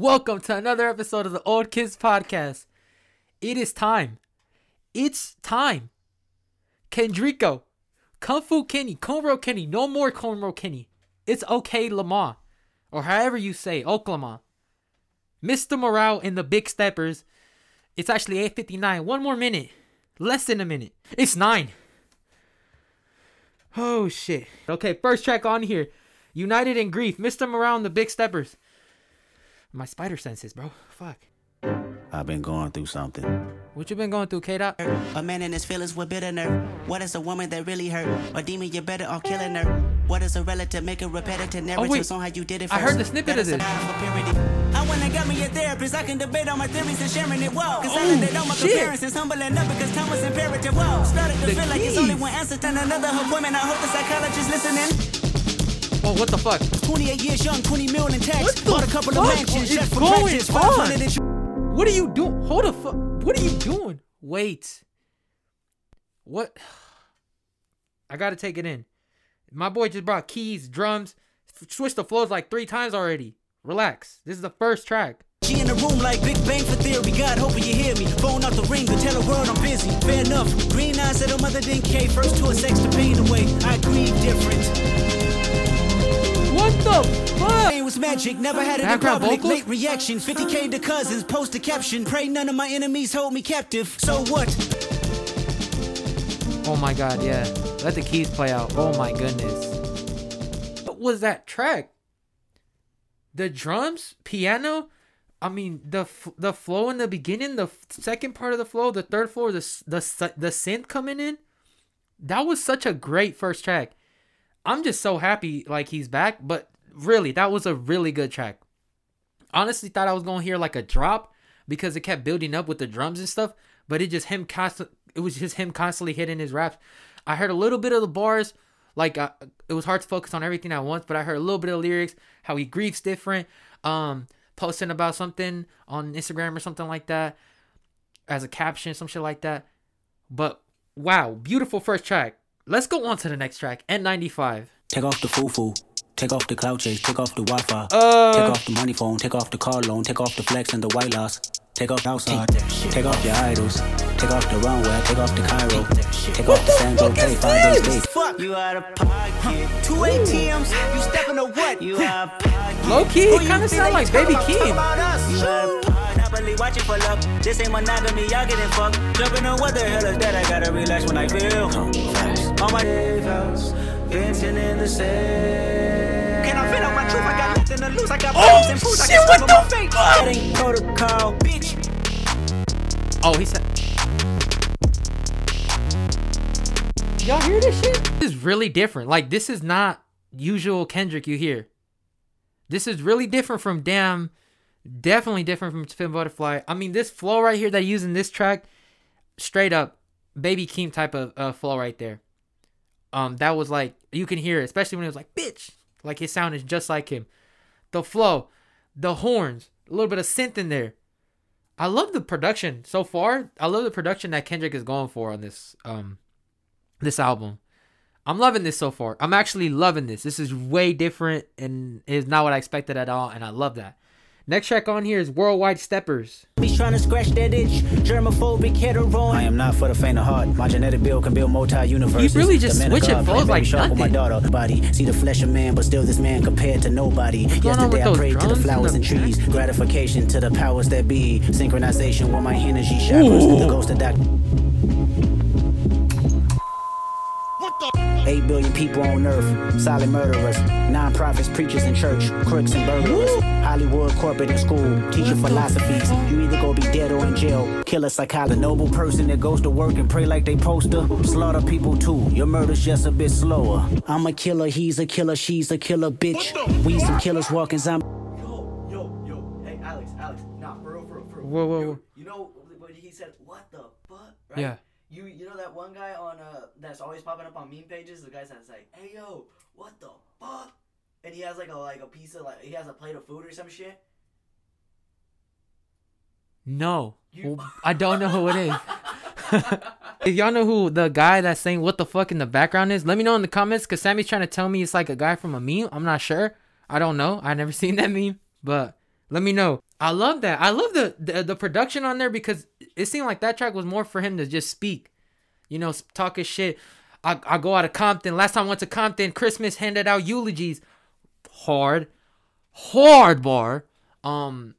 Welcome to another episode of the Old Kids Podcast. It is time. It's time. Kendrico, Kung Fu Kenny, Cornrow Kenny, no more Cornrow Kenny. It's okay, Lamar, or however you say, Oklahoma. Mr. Morale and the Big Steppers. It's actually 8:59. One more minute. Less than a minute. It's nine. Oh shit. Okay, first track on here. United in Grief. Mr. Morale and the Big Steppers. My spider senses, bro. Fuck. I've been going through something. What you been going through, K Dot? A man and his feelings were bitter nerve. What is a woman that really hurt? Or demon, you better off killing her. What is a relative? Make a repetitive oh, narratives on how you did it I heard the snippet That of is a this. matter for purity. I went and got me a therapist. I can debate on my theories and sharing it. Whoa. Cause I Oh, landed on my shit. comparisons. Humble enough because time was imperative. Whoa. Started to The feel like it's only one answer to another appointment. I hope the psychologist listening. Oh, what the fuck? 28 years young, 20 million in tax. What the Bought a couple fuck of mansions. is Chef for going breakfast. on? 500 in What are you doing? Hold the fuck. What are you doing? Wait. What? I gotta take it in. My boy just brought keys, drums, switched the flows like three times already. Relax. This is the first track. She in the room like Big Bang for theory. God, hoping you hear me. Phone out the ring to tell the world I'm busy. Fair enough. Green eyes said her mother didn't care. First to a sex to pain away. I grieve different. What the fuck? Pain was magic. Never had it in Background public. vocals? Late reaction. 50k to cousins. Post a caption. Pray none of my enemies hold me captive. So what? Oh my god, yeah. Let the keys play out. Oh my goodness. What was that track? The drums, piano. I mean, the f- the flow in the beginning, the f- second part of the flow, the third floor, the the s- the synth coming in. That was such a great first track. I'm just so happy like he's back, but really, that was a really good track. Honestly, thought I was gonna hear like a drop because it kept building up with the drums and stuff, but it just him constant. It was just him constantly hitting his raps. I heard a little bit of the bars, like uh, it was hard to focus on everything at once, but I heard a little bit of lyrics, how he grieves different, um, posting about something on Instagram or something like that, as a caption, some shit like that. But wow, beautiful first track. Let's go on to the next track, N95. Take off the foo-foo. Take off the cloud chase. Take off the Wi-Fi. Uh. take off the money phone. Take off the car loan. Take off the flex and the white loss. Take off outside. Take off your idols. Take off the runway. Take off the Cairo. Take off the Sandro Pay. Five days late. Fuck. You out of pocket. Two ATMs. You stepping to what? You out of pocket. Low key, it kind of think sound like Baby about- talk Keem. about us? You out of pocket. Happily watching for luck. This ain't monogamy. Y'all getting fucked. Jumping on what the hell is that? I gotta relax when I feel. All my vows, venting in the sand. Can I fit out my truth? I got nothing to lose. I got Oh, and fools. I shit, can what the with my fate. fuck? That ain't protocol, bitch. Oh, he said. Y'all hear this shit? This is really different. Like, this is not usual Kendrick you hear. This is really different from Damn. Definitely different from Spin Butterfly. I mean, this flow right here that he used in this track, straight up Baby Keem type of uh, flow right there. Um, that was like you can hear it, especially when it was like bitch, like his sound is just like him. The flow, the horns, a little bit of synth in there. I love the production so far. I love the production that Kendrick is going for on this um this album. I'm loving this so far. I'm actually loving this. This is way different and is not what I expected at all, and I love that. Next track on here is Worldwide Steppers. Be trying to scratch that itch. Germophobic, hetero. I am not for the faint of heart. My genetic build can build multi-universes. He really just The man of switching God, flows playing like baby shark with my daughter. Body, see the flesh of man, but still this man compared to nobody. Yesterday I prayed to drums the and flowers the and trees. Gratification to the powers that be. Synchronization with my energy chakras. The ghost of Dr. Eight billion people on earth, silent murderers, non-profits, preachers in church, crooks and burglars, Hollywood, corporate and school, teaching philosophies. You either go be dead or in jail. Killer psychologist, noble person that goes to work and pray like they poster. Slaughter people too. Your murder's just a bit slower. I'm a killer, he's a killer, she's a killer, bitch. We some killers walking zombie. Yo, yo, yo, hey Alex, Alex, nah, for real, for real, for real. Whoa, whoa, You- whoa. You know when he said, "What the fuck?" Right? Yeah. You you know that one guy on uh that's always popping up on meme pages. The guy that's like, "Hey yo, what the fuck?" And he has like a like a piece of like he has a plate of food or some shit. No, You- Well, I don't know who it is. if y'all know who the guy that's saying what the fuck in the background is, let me know in the comments. Cause Sammy's trying to tell me it's like a guy from a meme. I'm not sure. I don't know. I never seen that meme, but let me know. I love that. I love the, the the production on there because it seemed like that track was more for him to just speak, you know, talk his shit. I I go out of Compton. Last time I went to Compton, Christmas handed out eulogies. Hard, hard bar. Um,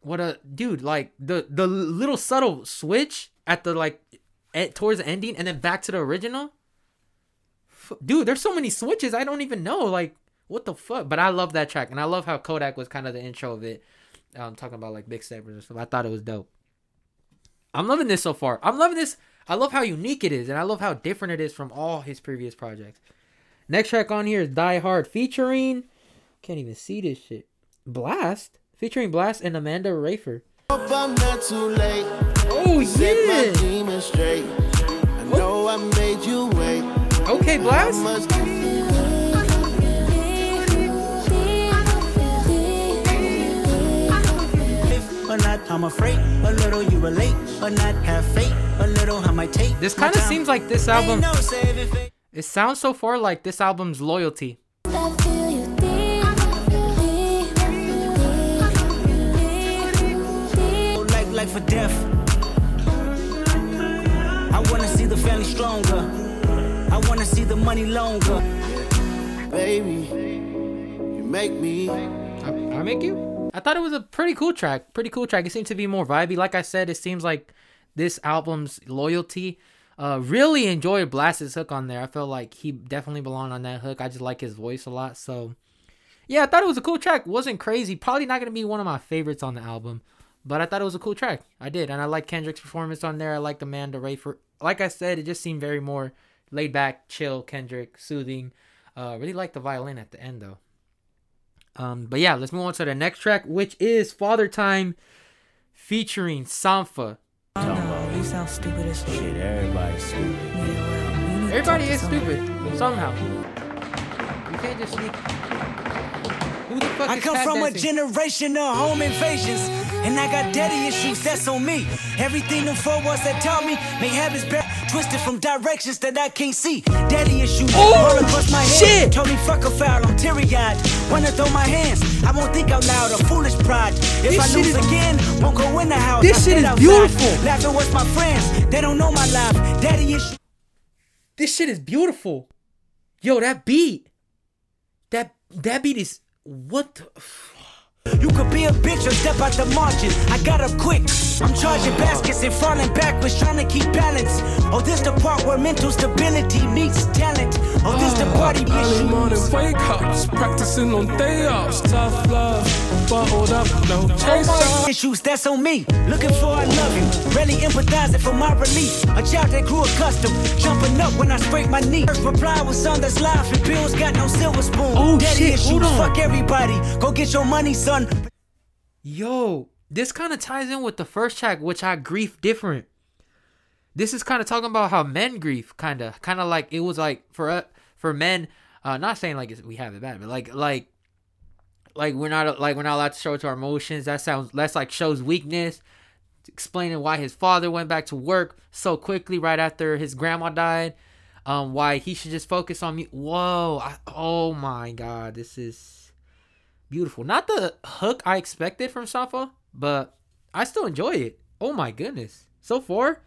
what a dude! Like the the little subtle switch at the like at, towards the ending and then back to the original. F- Dude, there's so many switches I don't even know. Like what the fuck? But I love that track and I love how Kodak was kind of the intro of it. Um, talking about like big steppers stuff. I thought it was dope. I'm loving this so far. I'm loving this. I love how unique it is, and I love how different it is from all his previous projects. Next track on here is Die Hard featuring. Can't even see this shit. Blast featuring Blast and Amanda Rafer. Hope I'm not too late. Oh yeah. demons straight. Or not, I'm afraid. A little you relate, or not have faith. A little I might take. This kind of seems like this album. no saving. It sounds so far like this album's loyalty. Like life or death. I wanna see the family stronger. I wanna see the money longer. baby. You make me. I, I make you. I thought it was a pretty cool track. Pretty cool track. It seemed to be more vibey. Like I said, it seems like this album's loyalty. Uh, really enjoyed Blast's hook on there. I felt like he definitely belonged on that hook. I just like his voice a lot. So, yeah, I thought it was a cool track. wasn't crazy. Probably not gonna be one of my favorites on the album, but I thought it was a cool track. I did, and I like Kendrick's performance on there. I liked Amanda Rayford. Like I said, it just seemed very more laid back, chill. Kendrick, soothing. Uh, really like the violin at the end though. Um, but yeah, let's move on to the next track, which is Father Time featuring Sanfa. You sound stupid as shit. Shit, everybody's stupid. Yeah, well, you need to Everybody is somebody. stupid somehow. You can't just sneak. Who the fuck I is come tap from a generation of home invasions, and I got daddy issues, that's on me. Everything the four walls that taught me may have his back twisted from directions that I can't see. Daddy issues all oh, across my head. shit. Told me fuck a foul, I'm teary eyed. Wanna throw my hands, I won't think out loud, a foolish pride. If This I shit lose is- again, won't go in the house. This I shit is outside, beautiful. Laughing with my friends, they don't know my life. Daddy issues. This shit is beautiful. Yo, that beat. That that beat is what the You could be a bitch or step out the margin. I got up quick. I'm charging baskets and falling backwards, trying to keep balance. Oh, this the part where mental stability meets talent. Oh, this the ah, party Early issue. morning wake ups, practicing on day offs. Tough love, bottled up, no chaser. Issues, that's on me. Looking for I love you. Really empathizing for my relief. A child that grew accustomed. Jumping up when I scrape my knee. First reply was son that's life and bills got no silver spoon. Oh, Daddy shit, issues, hold on. fuck everybody. Go get your money, son. Yo, this kind of ties in with the first track, which I grief different. This is kind of talking about how men grief, kind of, kind of like it was like for uh, for men. Uh, not saying like we have it bad, but like like like we're not like we're not allowed to show to our emotions. That sounds that's like shows weakness. Explaining why his father went back to work so quickly right after his grandma died. Um, why he should just focus on me. Whoa! I, oh my God, this is beautiful. Not the hook I expected from Safa, but I still enjoy it. Oh my goodness. So far,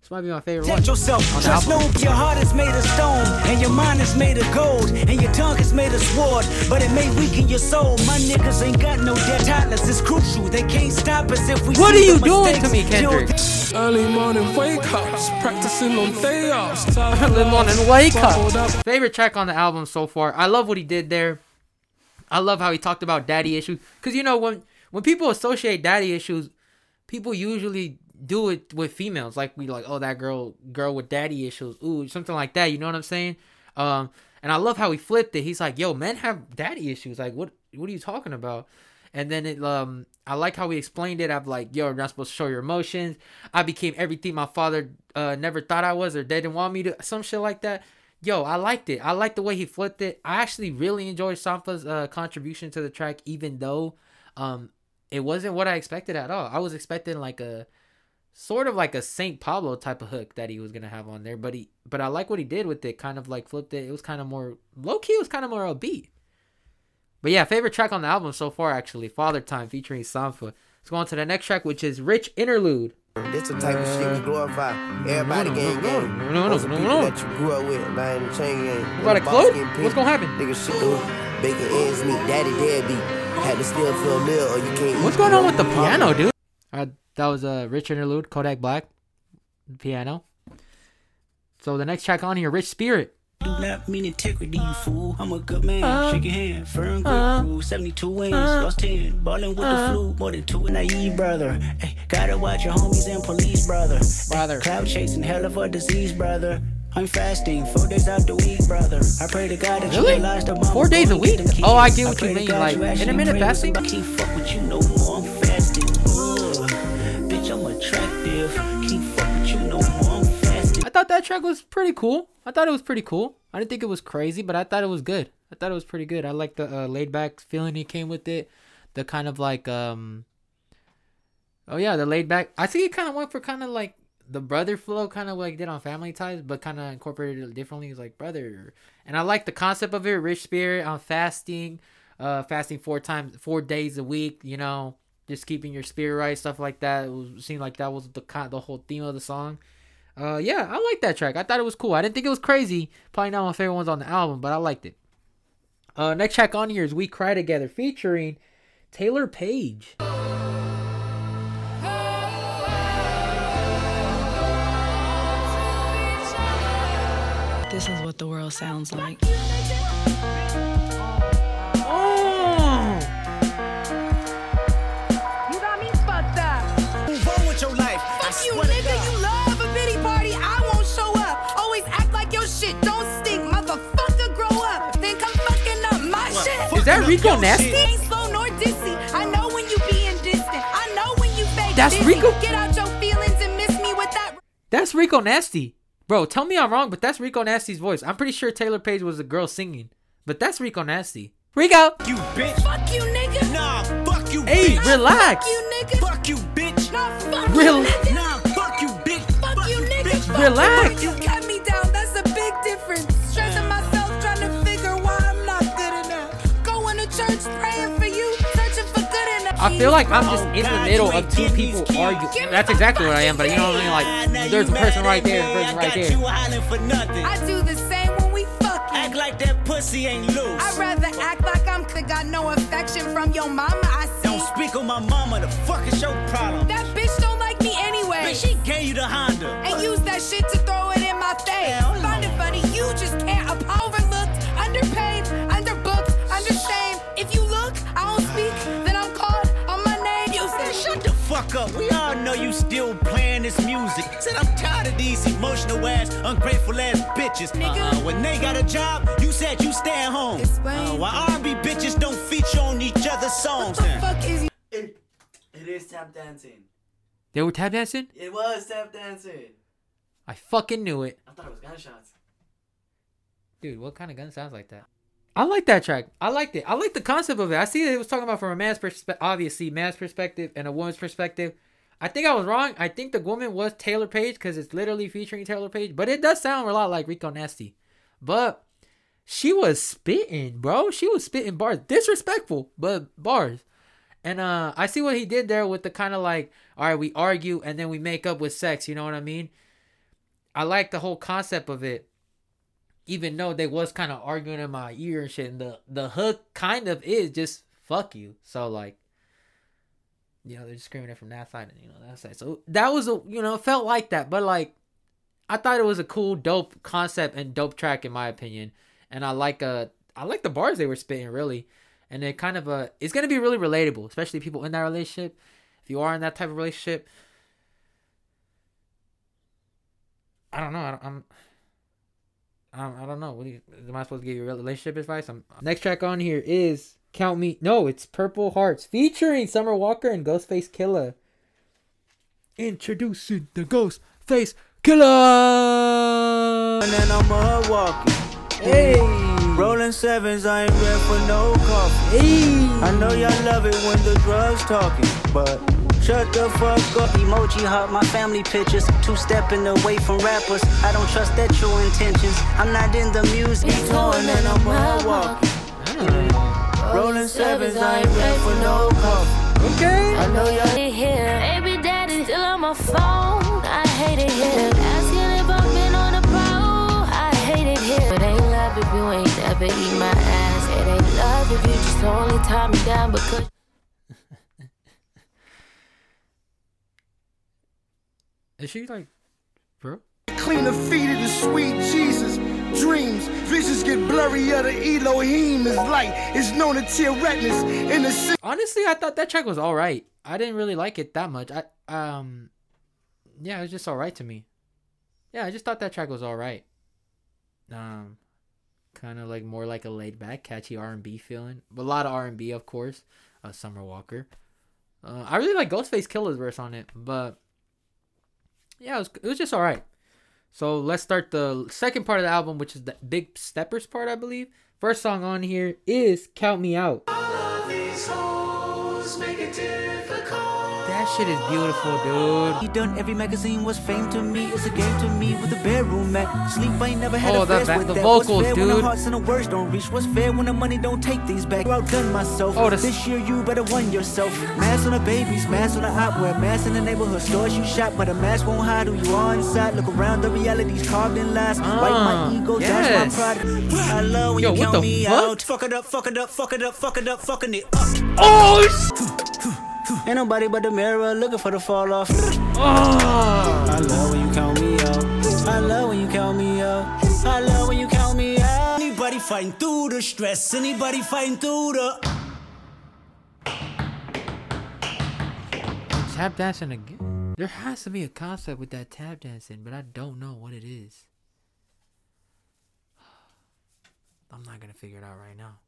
this might be my favorite one. Yourself. on the Trust album. your heart is made of stone, and your mind is made of gold, and your tongue is made of sword, but it may weaken your soul. My niggas ain't got no dead totless. It's crucial. They can't stop us if we. What are you the doing to mistakes. me, Kendrick? Yo, Early morning wake ups, practicing on day offs. Tough Early love, morning wake up. bottled up, Favorite track on the album so far. I love what he did there. I love how he talked about daddy issues. Cause you know when when people associate daddy issues, people usually do it with females. Like we like, oh that girl girl with daddy issues. Ooh, something like that. You know what I'm saying? Um, and I love how he flipped it. He's like, yo, men have daddy issues. Like what what are you talking about? And then it um I like how he explained it. I'm like, yo, you're not supposed to show your emotions. I became everything my father uh never thought I was or they didn't want me to some shit like that. Yo, I liked it. I liked the way he flipped it. I actually really enjoyed Sampa's uh contribution to the track, even though um it wasn't what I expected at all. I was expecting like a sort of like a Saint Pablo type of hook that he was gonna have on there, but he but I like what he did with it. Kind of like flipped it. It was kind of more low key. It was kind of more upbeat. But yeah, favorite track on the album so far actually, Father Time featuring Sanfa. Let's go on to the next track, which is Rich Interlude. This the type of shit we glorify. Everybody No, no, gang no, gang. no, no, Most of no, people no. that you grew up with, lying and chain gang. You about to Boss close? getting What's picked. gonna happen? Nigga shit do bacon ends meet, daddy deadbeat. Had to still feel meal or you can't What's eat. going on with the You know? piano, dude? Uh, that was a uh, Rich Interlude, Kodak Black, piano. So the next track on here, Rich Spirit. Do not mean integrity, you fool. I'm a good man. Uh, Shake your hand. Firm grip uh, rule. 72 wins. uh, lost 10. Ballin' with uh. the flu. More than two. Naive brother. Hey, gotta watch your homies and police, brother. Brother. Cloud chasing. Hell of a disease, brother. I'm fasting four days out the week, brother. I pray to God that Really? you realize the mama Four days a week? Oh, I get what pray you mean, like, actually intermittent pray with fasting? somebody. Can't fuck with you no more. I thought that track was pretty cool. I thought it was pretty cool. I didn't think it was crazy, but I thought it was good. I thought it was pretty good. I like the uh, laid back feeling he came with it. The kind of like um Oh yeah, the laid back. I think it kind of went for kind of like the brother flow kind of like did on Family Ties, but kind of incorporated it differently. It's like brother. And I like the concept of it, rich spirit on fasting, uh fasting four times 4 days a week, you know, just keeping your spirit right, stuff like that. It was, seemed like that was the kind the whole theme of the song. Uh, yeah, I like that track. I thought it was cool. I didn't think it was crazy. Probably not my favorite ones on the album, but I liked it. Uh, next track on here is "We Cry Together" featuring Taylor Page. This is what the world sounds like. Feelings and miss me with that. That's Rico Nasty, bro. Tell me I'm wrong, but that's Rico Nasty's voice. I'm pretty sure Taylor Page was a girl singing, but that's Rico Nasty. Rico, You bitch. Fuck you, nigga. Nah, fuck you, hey, bitch. relax. Fuck you, nigga. Fuck you, bitch. Nah, fuck Real- you, nigga. Nah, fuck you, bitch. Fuck you, nigga. bitch. Fuck Relax. You, you feel like I'm just in the middle of two people arguing. That's exactly what I am, but you know what I mean? Like, there's a person right there, me. a person right there. you hollering for nothing. I do the same when we fucking. Act like that pussy ain't loose. I'd rather act like I'm c- got no affection from your mama. I see. Don't speak on my mama. The fuck is your problem? That bitch don't like me anyway. Bitch, she gave you the Honda. and use that shit to throw it shut fuck up. We all know you still playing this music. Said I'm tired of these emotional ass, ungrateful ass bitches. Nigga. Uh, when they got a job, you said you staying home. Explain. Uh, why R&B bitches don't feature on each other's songs? What the fuck is you? It, it is tap dancing. They were tap dancing? It was tap dancing. I fucking knew it. I thought it was gunshots. Dude, what kind of gun sounds like that? I like that track. I liked it. I like the concept of it. I see that it was talking about from a man's perspective, obviously, man's perspective and a woman's perspective. I think I was wrong. I think the woman was Taylor Page because it's literally featuring Taylor Page, but it does sound a lot like Rico Nasty. But she was spitting, bro. She was spitting bars. Disrespectful, but bars. And uh I see what he did there with the kind of like, all right, we argue and then we make up with sex. You know what I mean? I like the whole concept of it even though they was kind of arguing in my ear and shit, and the the hook kind of is just fuck you. So like, you know, they're just screaming it from that side and you know that side. So that was a you know it felt like that, but like, I thought it was a cool, dope concept and dope track in my opinion, and I like uh I like the bars they were spitting really, and it kind of uh it's gonna be really relatable, especially people in that relationship. If you are in that type of relationship, I don't know. I don't, I'm. Um, I don't know. What do you, am I supposed to give you relationship advice? I'm, next track on here is Count Me. No, it's Purple Hearts featuring Summer Walker and Ghostface Killer. Introducing the Ghostface Killer. And then I'm a walking. Hey, Rolling sevens, I ain't ready for no coffee. hey. I know y'all love it when the drugs talking, but shut the fuck up. Emoji heart, my family pictures. Two stepping away from rappers. I don't trust their true intentions. I'm not in the music. Going and I'm a walking. Rolling sevens, I ain't ready for no coffee. Okay. I know y'all. here. Baby daddy still on my phone. I hate it here. Asking if I've been on a pro. I hate it here. It ain't love if you ain't never eat my ass. It ain't love if you just only tie me down because. Is she like, bro? Cleaner feet of the sweet Jesus. Dreams, visions get blurry. Of the Elohim is light. It's known to tear retinas in the city. Honestly, I thought that track was all right. I didn't really like it that much. I um, yeah, it was just all right to me. Yeah, I just thought that track was all right. Um, kind of like more like a laid back, catchy R and B feeling. A lot of R and B, of course. Uh, Summer Walker. Uh, I really like Ghostface Killer's verse on it, but yeah, it was it was just all right. So let's start the second part of the album, which is the Big Steppers part, I believe. First song on here is "Count Me Out." That shit is beautiful, dude. He done every magazine was fame to me. It's a game to me with a bedroom mat. Sleep I ain't never had Oh, a the fast with the that. vocals, fair when dude. the hearts and the words don't reach? What's fair when the money don't take things back? I outdone myself. Oh, this- this year you better won yourself. Mask on the babies, mask on the opera, mask in the neighborhood stores you shop, but a mask won't hide who you are inside. Look around, the reality's carved in lies. Wipe Ah, my ego, yes. dash my pride. I love when Yo, you count me fuck? out. Fuck it up, fuck it up, fuck it up, fuck it up, fucking it up. Oh, sh- Ain't nobody but the mirror looking for the fall off. oh. I love when you count me out. I love when you count me out. I love when you count me out. Anybody fighting through the stress? Anybody fighting through the? Tap dancing again. There has to be a concept with that tap dancing, but I don't know what it is. I'm not gonna figure it out right now.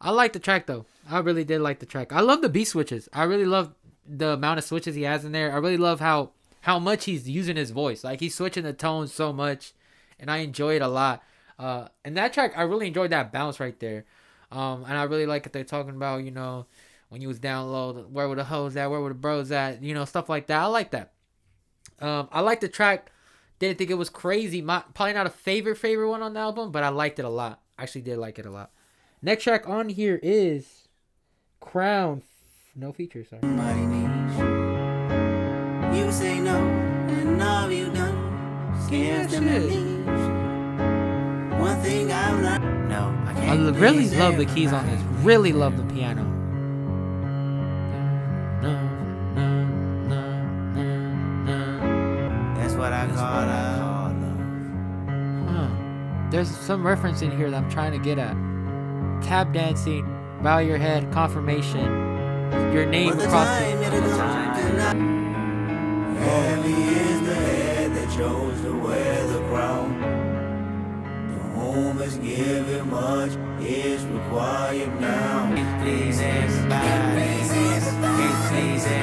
I like the track though. I really did like the track. I love the B switches. I really love the amount of switches he has in there. I really love how how much he's using his voice. Like he's switching the tones so much, and I enjoy it a lot. Uh, and that track, I really enjoyed that bounce right there. Um, and I really like that they're talking about, you know, when you was down low, where were the hoes at, where were the bros at, you know, stuff like that. I like that. Um, I like the track. Didn't think it was crazy. My probably not a favorite favorite one on the album, but I liked it a lot. Actually, did like it a lot. Next track on here is Crown. No feature, sorry. My knees. You say no, and all you know scares them to shit. One thing I've learned. No, I I can't. l- really love the keys on this. Really love the piano. That's what I call love. Huh. There's some reference in here that I'm trying to get at. Tap dancing, bow your head, confirmation, your name But the across time, yeah, the time. Heavy is the head that chose to wear the crown. To whom is given much is required now. Please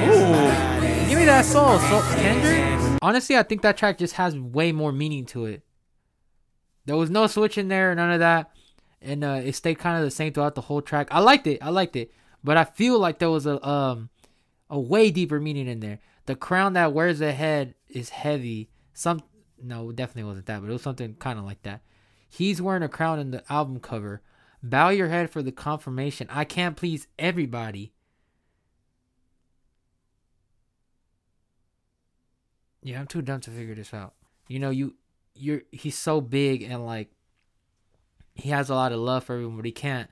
Ooh, give me that soul, so Kendrick. Honestly, I think that track just has way more meaning to it. There was no switch in there, none of that, and uh, it stayed kind of the same throughout the whole track. I liked it, I liked it, but I feel like there was a um a way deeper meaning in there. The crown that wears the head is heavy. Some no, definitely wasn't that, but it was something kind of like that. He's wearing a crown in the album cover. Bow your head for the confirmation. I can't please everybody. Yeah, I'm too dumb to figure this out. You know, you you're he's so big and like he has a lot of love for everyone, but he can't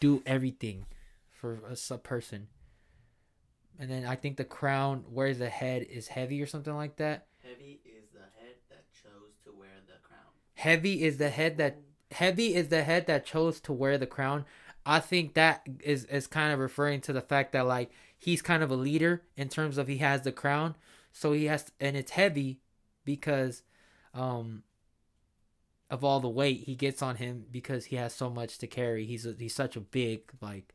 do everything for a sub person. And then I think the crown where the head is heavy or something like that. Heavy is the head that chose to wear the crown. Heavy is the head that heavy is the head that chose to wear the crown. I think that is is kind of referring to the fact that like he's kind of a leader in terms of he has the crown, so he has and it's heavy because um of all the weight he gets on him because he has so much to carry. He's a, he's such a big like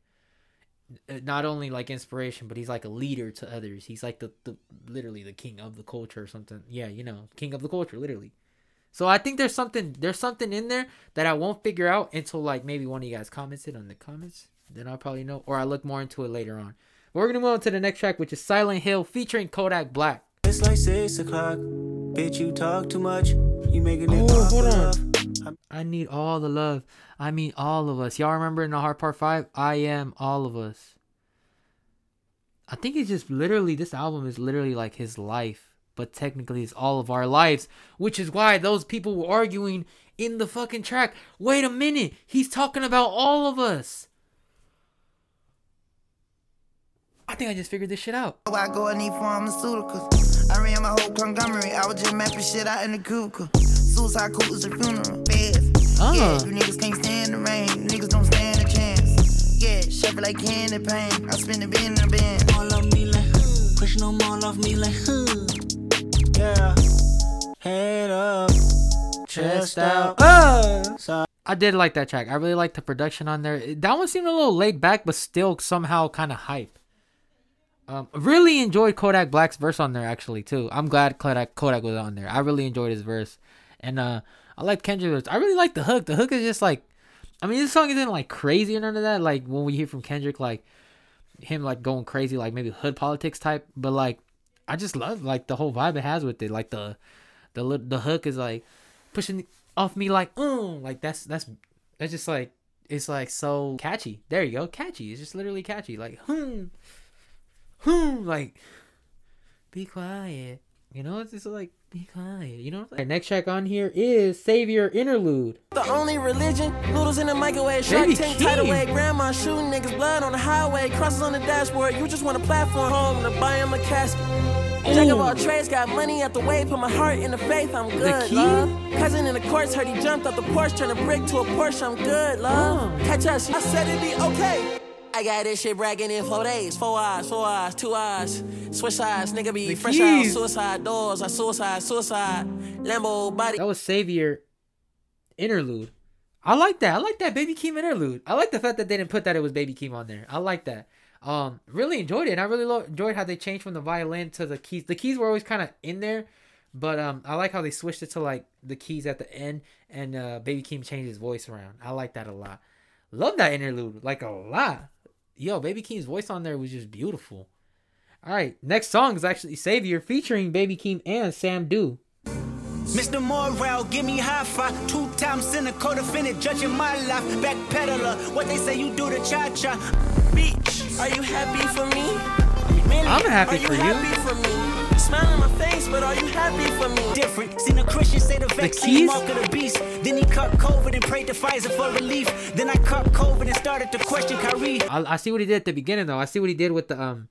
uh, not only like inspiration, but he's like a leader to others. He's like the, the literally the king of the culture or something. Yeah, you know, king of the culture, literally. So I think there's something there's something in there that I won't figure out until like maybe one of you guys comments it on the comments. Then I'll probably know, or I look more into it later on. But we're gonna move on to the next track, which is Silent Hill featuring Kodak Black. It's like six o'clock. Bitch, you talk too much. You making it Oh, pop hold on. I need all the love. I mean all of us. Y'all remember in the hard part five? I am all of us. I think it's just literally this album is literally like his life, but technically it's all of our lives, which is why those people were arguing in the fucking track. Wait a minute, he's talking about all of us. I think I just figured this shit out. I go and need pharmaceuticals. I ran my whole conglomerate. I was just mapping shit out in the cubicle. Suicide cool is a funeral. Beds. Oh. Yeah, you niggas can't stand the rain. You niggas don't stand a chance. Yeah, shuffle like candy pain. I spin the bin in the bin. All of me like, huh. Pushing them all off me like, huh. Yeah. Head up. Chest out. Uh. I did like that track. I really liked the production on there. That one seemed a little laid back, but still somehow kind of hype. Um, really enjoyed Kodak Black's verse on there actually too. I'm glad Kodak Kodak was on there. I really enjoyed his verse, and uh, I like Kendrick. I really like the hook. The hook is just like, I mean, this song isn't like crazy or none of that. Like when we hear from Kendrick, like him like going crazy, like maybe hood politics type. But like, I just love like the whole vibe it has with it. Like the the the hook is like pushing off me like, mm, like that's that's that's just like it's like so catchy. There you go, catchy. It's just literally catchy. Like, hmm, hmm, like be quiet. You know, it's just like be quiet. You know. Like, next track on here is Savior Interlude. The only religion, noodles in the microwave, shark Baby tank Keem. tied away, grandma shooting niggas blood on the highway, crosses on the dashboard. You just want a platform home to buy him a casket. Jack of all trades, got money at the way, put my heart in the faith, I'm good, key? love. Cousin in the courts, heard he jumped off the porch, turned a brick to a Porsche, I'm good, love. Catch us, I said it'd be okay. I got this shit bragging in four days, four eyes, four eyes, two eyes, switch eyes, nigga be The fresh out, keys. suicide doors, I suicide, suicide, Lambo body. That was Savior Interlude. I like that. I like that Baby Keem interlude. I like the fact that they didn't put that it was Baby Keem on there. I like that. Um, really enjoyed it. And I really lo- enjoyed how they changed from the violin to the keys. The keys were always kind of in there, but um, I like how they switched it to like the keys at the end, and uh, Baby Keem changed his voice around. I like that a lot. Love that interlude like a lot. Yo, Baby Keem's voice on there was just beautiful. All right, next song is actually Savior featuring Baby Keem and Sam Do. Mr. Morale, give me high five. Two times in a co-defendant, judging my life. Backpedaler, what they say you do to cha-cha. Bitch, are you happy for me? Really, I'm happy you for you. happy for me? Smile in my face, but are you for me? Different. Seen a Christian say the vaccine keys? mark of the beast. Then he cut COVID and prayed to Pfizer for relief. Then I cut COVID and started to question Kyrie. I, I see what he did at the beginning though. I see what he did with the um,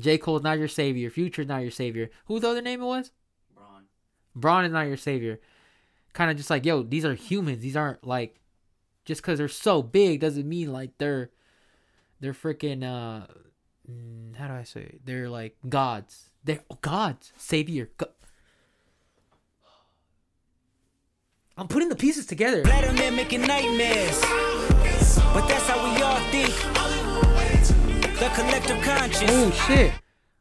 J Cole's not your savior, Future's not your savior. Who the other name it was? Braun. Braun is not your savior. Kind of just like yo, these are humans. These aren't like just because they're so big doesn't mean like they're they're freaking uh Mm, how do I say it? They're like gods. They're oh, gods, savior. I'm putting the pieces together. Vladimir making nightmares. But that's how we all think. The collective conscious. Oh shit.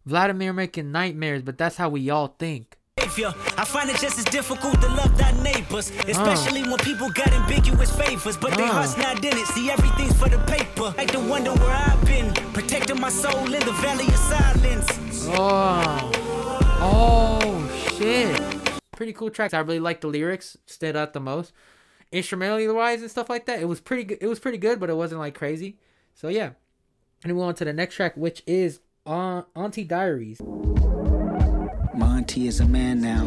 Vladimir making nightmares, but that's how we all think. Behavior. I find it just as difficult to love thy neighbors, especially when people got ambiguous favors, but their Uh. hearts not in it. See, everything's for the paper. Like to wonder where I've been, protecting my soul in the valley of silence. Oh. Oh shit. Pretty cool tracks. I really like the lyrics. Stood out the most. Instrumentally wise and stuff like that. It was pretty good. It was pretty good, but it wasn't like crazy. So yeah. And we move on to the next track, which is uh, Auntie Diaries. My auntie is a man now.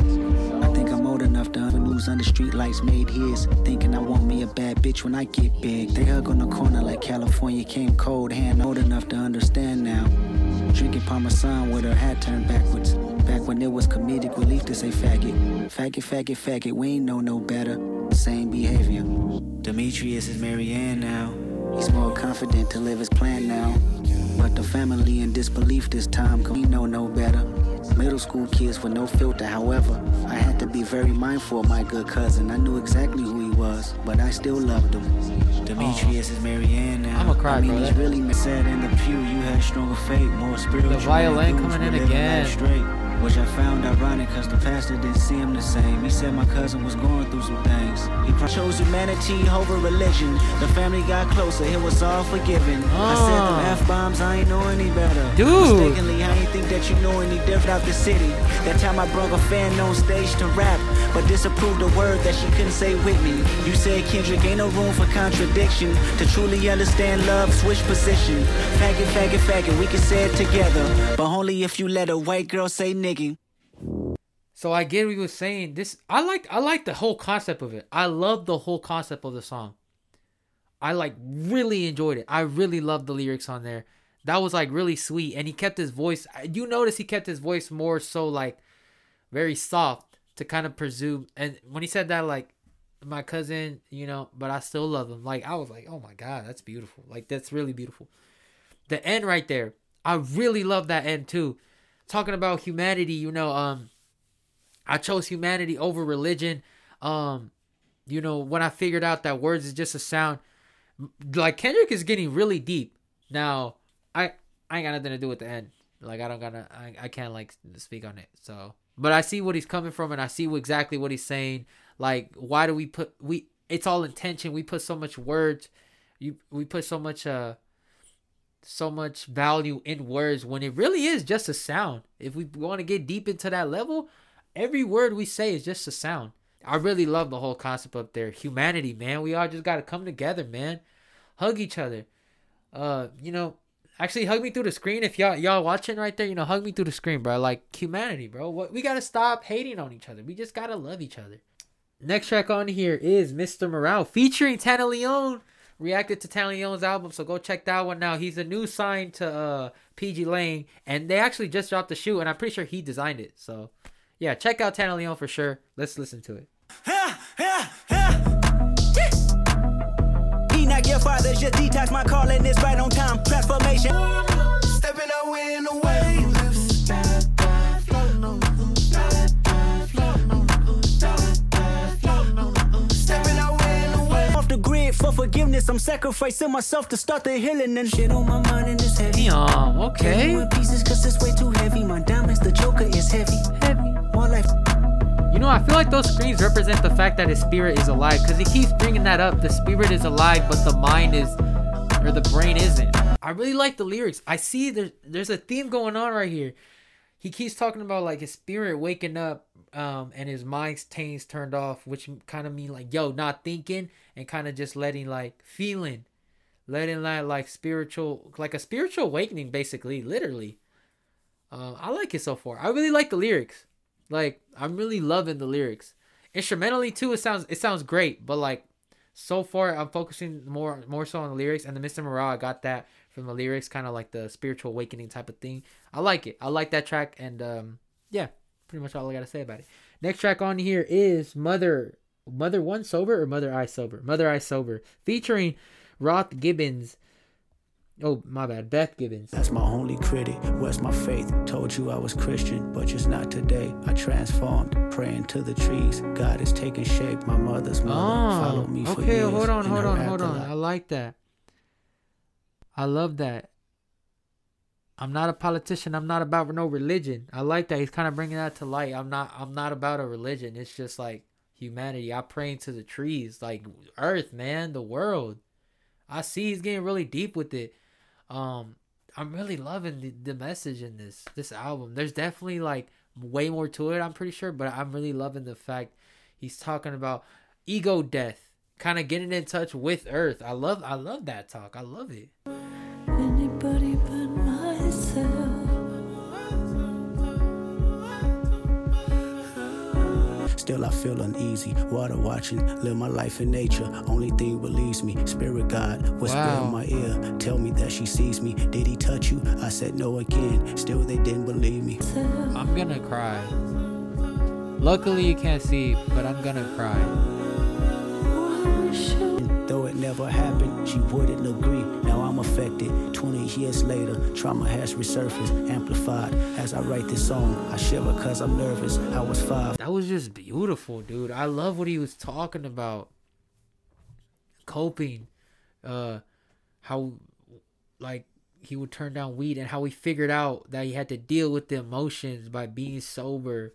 I think I'm old enough to news under street lights made his. Thinking I want me a bad bitch when I get big. They hug on the corner like California came cold. Hand old enough to understand now. Drinking Parmesan with her hat turned backwards. Back when it was comedic relief to say faggot. Faggot, faggot, faggot. We ain't know no better. Same behavior. Demetrius is Marianne now. He's more confident to live his plan now. But the family in disbelief this time, 'cause we know no better. Middle school kids with no filter, however, I had to be very mindful of my good cousin. I knew exactly who he was, but I still loved him. Demetrius is Marianne now. I'ma cry, I mean, he's really Sat in the pew, you had stronger faith, more spiritual. The violin coming in again. Straight. Which I found ironic cause the pastor didn't see him the same. He said my cousin was going through some things. He pro- chose humanity over religion. The family got closer, it was all forgiven. I said them Ah. F bombs, I ain't know any better. Dude. Mistakenly, I ain't think that you know any different out the city. That time I brought a fan on stage to rap, but disapproved a word that she couldn't say with me. You said Kendrick ain't no room for contradiction. To truly understand love, switch position. Faggot, faggot, faggot, we can say it together. But only if you let a white girl say nigga. So I get what was saying. This I like I like the whole concept of it. I love the whole concept of the song. I like really enjoyed it. I really loved the lyrics on there. That was like really sweet. And he kept his voice you notice he kept his voice more so like very soft to kind of presume and when he said that like my cousin, you know, but I still love him. Like I was like, "Oh my god, that's beautiful." Like that's really beautiful. The end right there. I really love that end too. Talking about humanity, you know, um I chose humanity over religion. Um, you know, when I figured out that words is just a sound, like Kendrick is getting really deep. Now, I I ain't got nothing to do with the end. Like I don't gotta I, I can't like speak on it. So but I see what he's coming from and I see exactly what he's saying. Like, why do we put we it's all intention. We put so much words. You we put so much uh so much value in words when it really is just a sound. If we want to get deep into that level, every word we say is just a sound. I really love the whole concept up there. Humanity, man. We all just gotta come together, man. Hug each other. Uh, you know, actually hug me through the screen if y'all y'all watching right there. You know, hug me through the screen, bro. Like humanity, bro. What we gotta stop hating on each other. We just gotta love each other. Next track on here is Mr. Morale featuring Tana Leone. Reacted to Tana Leone's album, so go check that one out. He's a new sign to uh PG Lane, and they actually just dropped the shoe, and I'm pretty sure he designed it. So yeah, check out Tana Leone for sure. Let's listen to it. Your father, just detox my calling is right on time. Transformation. Stepping out in the waves. Stepping out in the waves. Off the grid for forgiveness, I'm sacrificing myself to start the healing and shit on my mind and it's heavy. Damn, okay. Pieces cause it's way too heavy. My diamonds, the joker is heavy. Heavy. More life. You know, I feel like those screens represent the fact that his spirit is alive because he keeps bringing that up. The spirit is alive, but the mind is, or the brain isn't. I really like the lyrics. I see there's there's a theme going on right here. He keeps talking about like his spirit waking up, um, and his mind's taints turned off, which kind of mean like yo, not thinking and kind of just letting like feeling, letting that like spiritual, like a spiritual awakening, basically, literally. Uh, I like it so far. I really like the lyrics. Like I'm really loving the lyrics. Instrumentally too, it sounds it sounds great, but like so far I'm focusing more more so on the lyrics and the Mr. Morale I got that from the lyrics, kind of like the spiritual awakening type of thing. I like it. I like that track and um yeah, pretty much all I gotta say about it. Next track on here is Mother Mother One Sober or Mother I Sober? Mother I Sober. Featuring Roth Gibbons. Oh, my bad. Beth Gibbons. That's my only critic. Where's my faith? Told you I was Christian, but just not today. I transformed, praying to the trees. God is taking shape. My mother's mother ah, Oh, followed me for years. okay. Hold on, hold on, hold on. I like that. I love that. I'm not a politician. I'm not about no religion. I like that. He's kind of bringing that to light. I'm not. I'm not about a religion. It's just like humanity. I'm praying to the trees, like Earth, man, the world. I see he's getting really deep with it. Um, I'm really loving the, the message in this this album. There's definitely like way more to it. I'm pretty sure, but I'm really loving the fact he's talking about ego death, kind of getting in touch with Earth. I love I love that talk. I love it. Anybody Still, I feel uneasy. Water watching, live my life in nature. Only thing believes me. Spirit God, whisper Wow. in my ear. Tell me that she sees me. Did he touch you? I said no again. Still, they didn't believe me. I'm gonna cry. Luckily you can't see, but I'm gonna cry. Never happened, she wouldn't agree. Now I'm affected. 20 years later, trauma has resurfaced, amplified. As I write this song, I shiver cause I'm nervous. I was five. That was just beautiful, dude. I love what he was talking about. Coping, uh, how, like he would turn down weed and how he figured out that he had to deal with the emotions by being sober.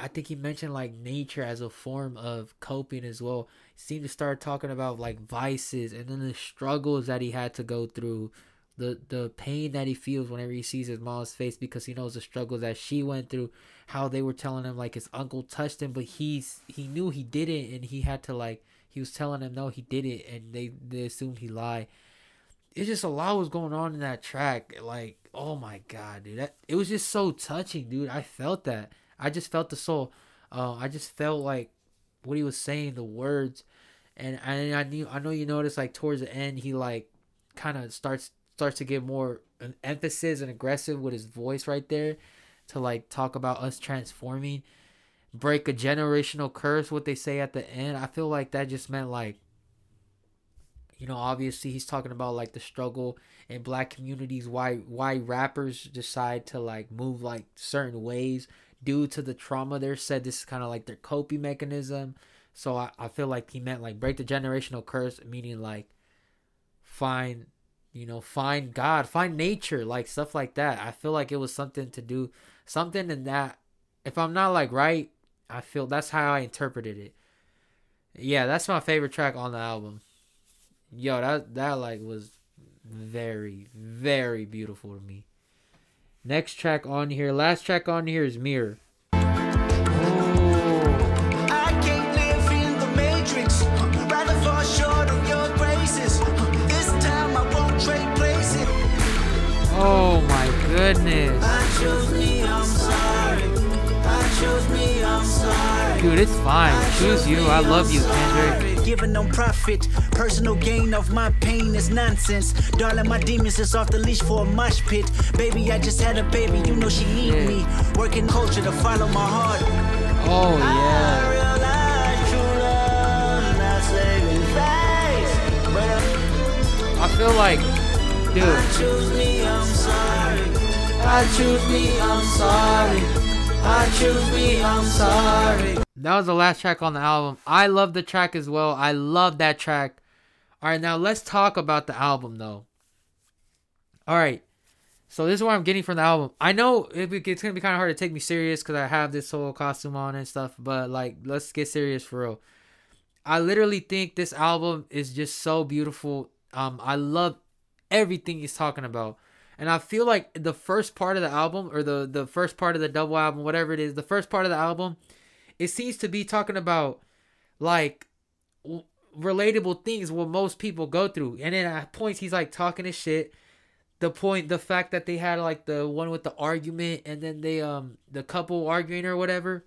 I think he mentioned like nature as a form of coping as well. Seemed to start talking about like vices and then the struggles that he had to go through, the the pain that he feels whenever he sees his mom's face because he knows the struggles that she went through. How they were telling him like his uncle touched him, but he's he knew he didn't, and he had to like he was telling him no he didn't, and they they assumed he lied it's just a lot was going on in that track. Like, oh my god, dude, that it was just so touching, dude. I felt that. I just felt the soul. Uh, I just felt like what he was saying, the words, and and I knew I know you noticed like towards the end he like kind of starts starts to get more an emphasis and aggressive with his voice right there to like talk about us transforming, break a generational curse. What they say at the end, I feel like that just meant like you know obviously he's talking about like the struggle in black communities why why rappers decide to like move like certain ways due to the trauma. They're said this is kind of like their coping mechanism so I, I feel like he meant like break the generational curse meaning like find you know find god find nature like stuff like that. I feel like it was something to do something in that if i'm not like right i feel that's how i interpreted it. Yeah that's my favorite track on the album. Yo that that like was very very beautiful to me. Next track on here last track on here is mirror sorry. dude it's fine choose you i love you kendrick Giving no profit, personal gain of my pain is nonsense. Darling, my demons is off the leash for a mosh pit. Baby, I just had a baby, you know she need me. Working culture to follow my heart. oh yeah I realize true love not saving face, but uh, i feel like dude I choose me, I'm sorry. I choose me, I'm sorry. That was the last track on the album. I love the track as well. I love that track. All right, now let's talk about the album though. All right. So this is what I'm getting from the album. I know it's gonna be kind of hard to take me serious because I have this whole costume on and stuff. But like, let's get serious for real. I literally think this album is just so beautiful. Um, I love everything he's talking about, and I feel like the first part of the album or the the first part of the double album, whatever it is, the first part of the album, it seems to be talking about like w- relatable things what most people go through, and then at points he's like talking his shit. The point the fact that they had like the one with the argument and then they um the couple arguing or whatever.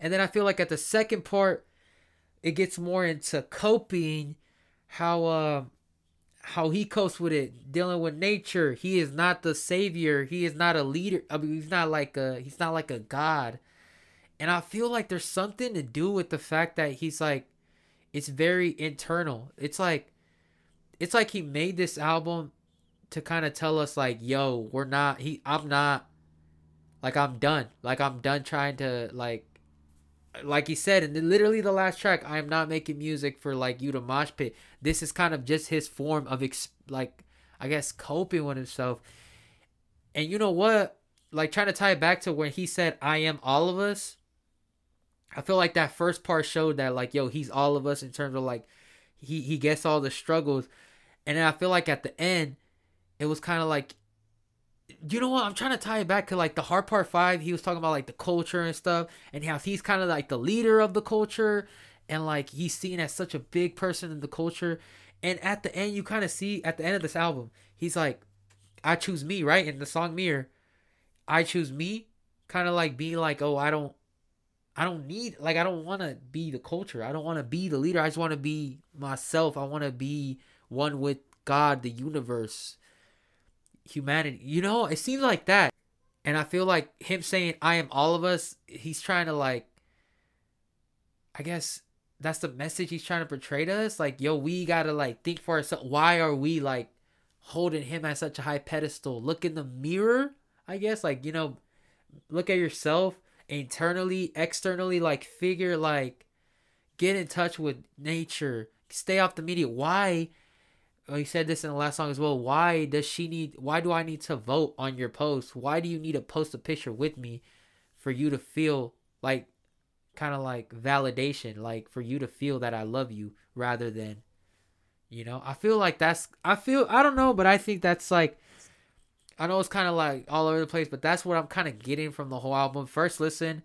And then i feel like at the second part it gets more into coping how uh how he copes with it dealing with nature. He is not the savior. He is not a leader. I mean he's not like a he's not like a god. And i feel like there's something to do with the fact that he's like it's very internal. It's like it's like he made this album to kind of tell us like yo we're not he i'm not like i'm done. Like i'm done trying to like like he said in the, literally the last track i am not making music for like you to mosh pit. This is kind of just his form of ex- like i guess coping with himself. And you know what? Like trying to tie it back to when he said i am all of us i feel like that first part showed that like yo he's all of us in terms of like he he gets all the struggles. And then i feel like at the end it was kind of like you know what? I'm trying to tie it back to like the heart part five. He was talking about like the culture and stuff and how he's kind of like the leader of the culture and like he's seen as such a big person in the culture. And at the end you kind of see at the end of this album he's like i choose me right? In the song mirror. I choose me kind of like being like oh i don't i don't need like i don't want to be the culture. I don't want to be the leader. I just want to be myself. I want to be one with god the universe humanity. You know, it seems like that. And I feel like him saying I am all of us, he's trying to like I guess that's the message he's trying to portray to us. Like, yo, we gotta like think for ourselves. Why are we like holding him at such a high pedestal? Look in the mirror, I guess. Like, you know, look at yourself internally, externally, like figure like get in touch with nature. Stay off the media. Why he said this in the last song as well. Why does she need? Why do I need to vote on your post? Why do you need to post a picture with me for you to feel like kind of like validation, like for you to feel that I love you rather than, you know, I feel like that's, I feel, I don't know, but I think that's like, I know it's kind of like all over the place, but that's what I'm kind of getting from the whole album. First listen,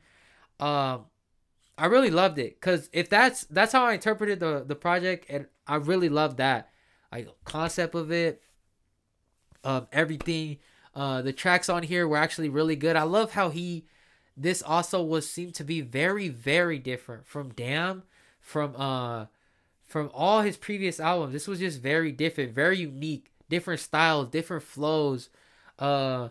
um, I really loved it because if that's that's how I interpreted the the project, and I really loved that, like concept of it, um, everything. Uh, the tracks on here were actually really good. I love how he this also was seemed to be very very different from Damn, from uh from all his previous albums. This was just very different, very unique, different styles, different flows, uh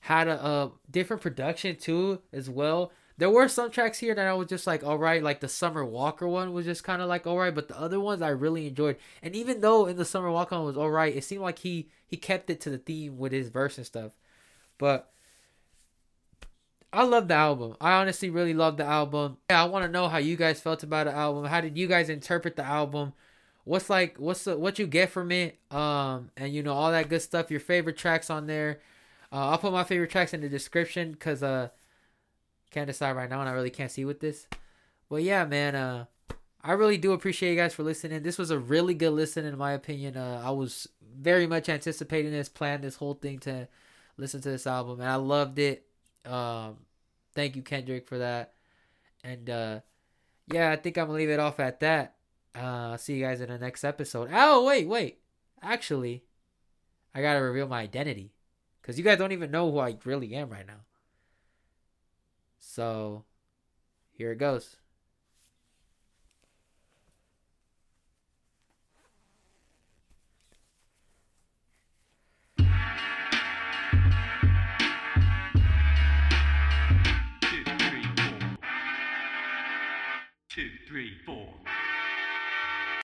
had a, a different production too as well. There were some tracks here that I was just like, all right, like the Summer Walker one was just kind of like all right, but the other ones I really enjoyed. And even though in the Summer Walker one was all right, it seemed like he he kept it to the theme with his verse and stuff. But I love the album. I honestly really love the album. Yeah, I want to know how you guys felt about the album. How did you guys interpret the album? What's like what's the, what you get from it? Um and you know all that good stuff. Your favorite tracks on there. Uh, I'll put my favorite tracks in the description cuz uh can't decide right now and I really can't see with this. But yeah, man, uh I really do appreciate you guys for listening. This was a really good listen in my opinion. Uh I was very much anticipating this, planned this whole thing to listen to this album and I loved it. Um, thank you, Kendrick, for that. And uh, yeah, I think I'm gonna leave it off at that. Uh, see you guys in the next episode. Oh, wait, wait. Actually, I gotta reveal my identity because you guys don't even know who I really am right now. So, here it goes.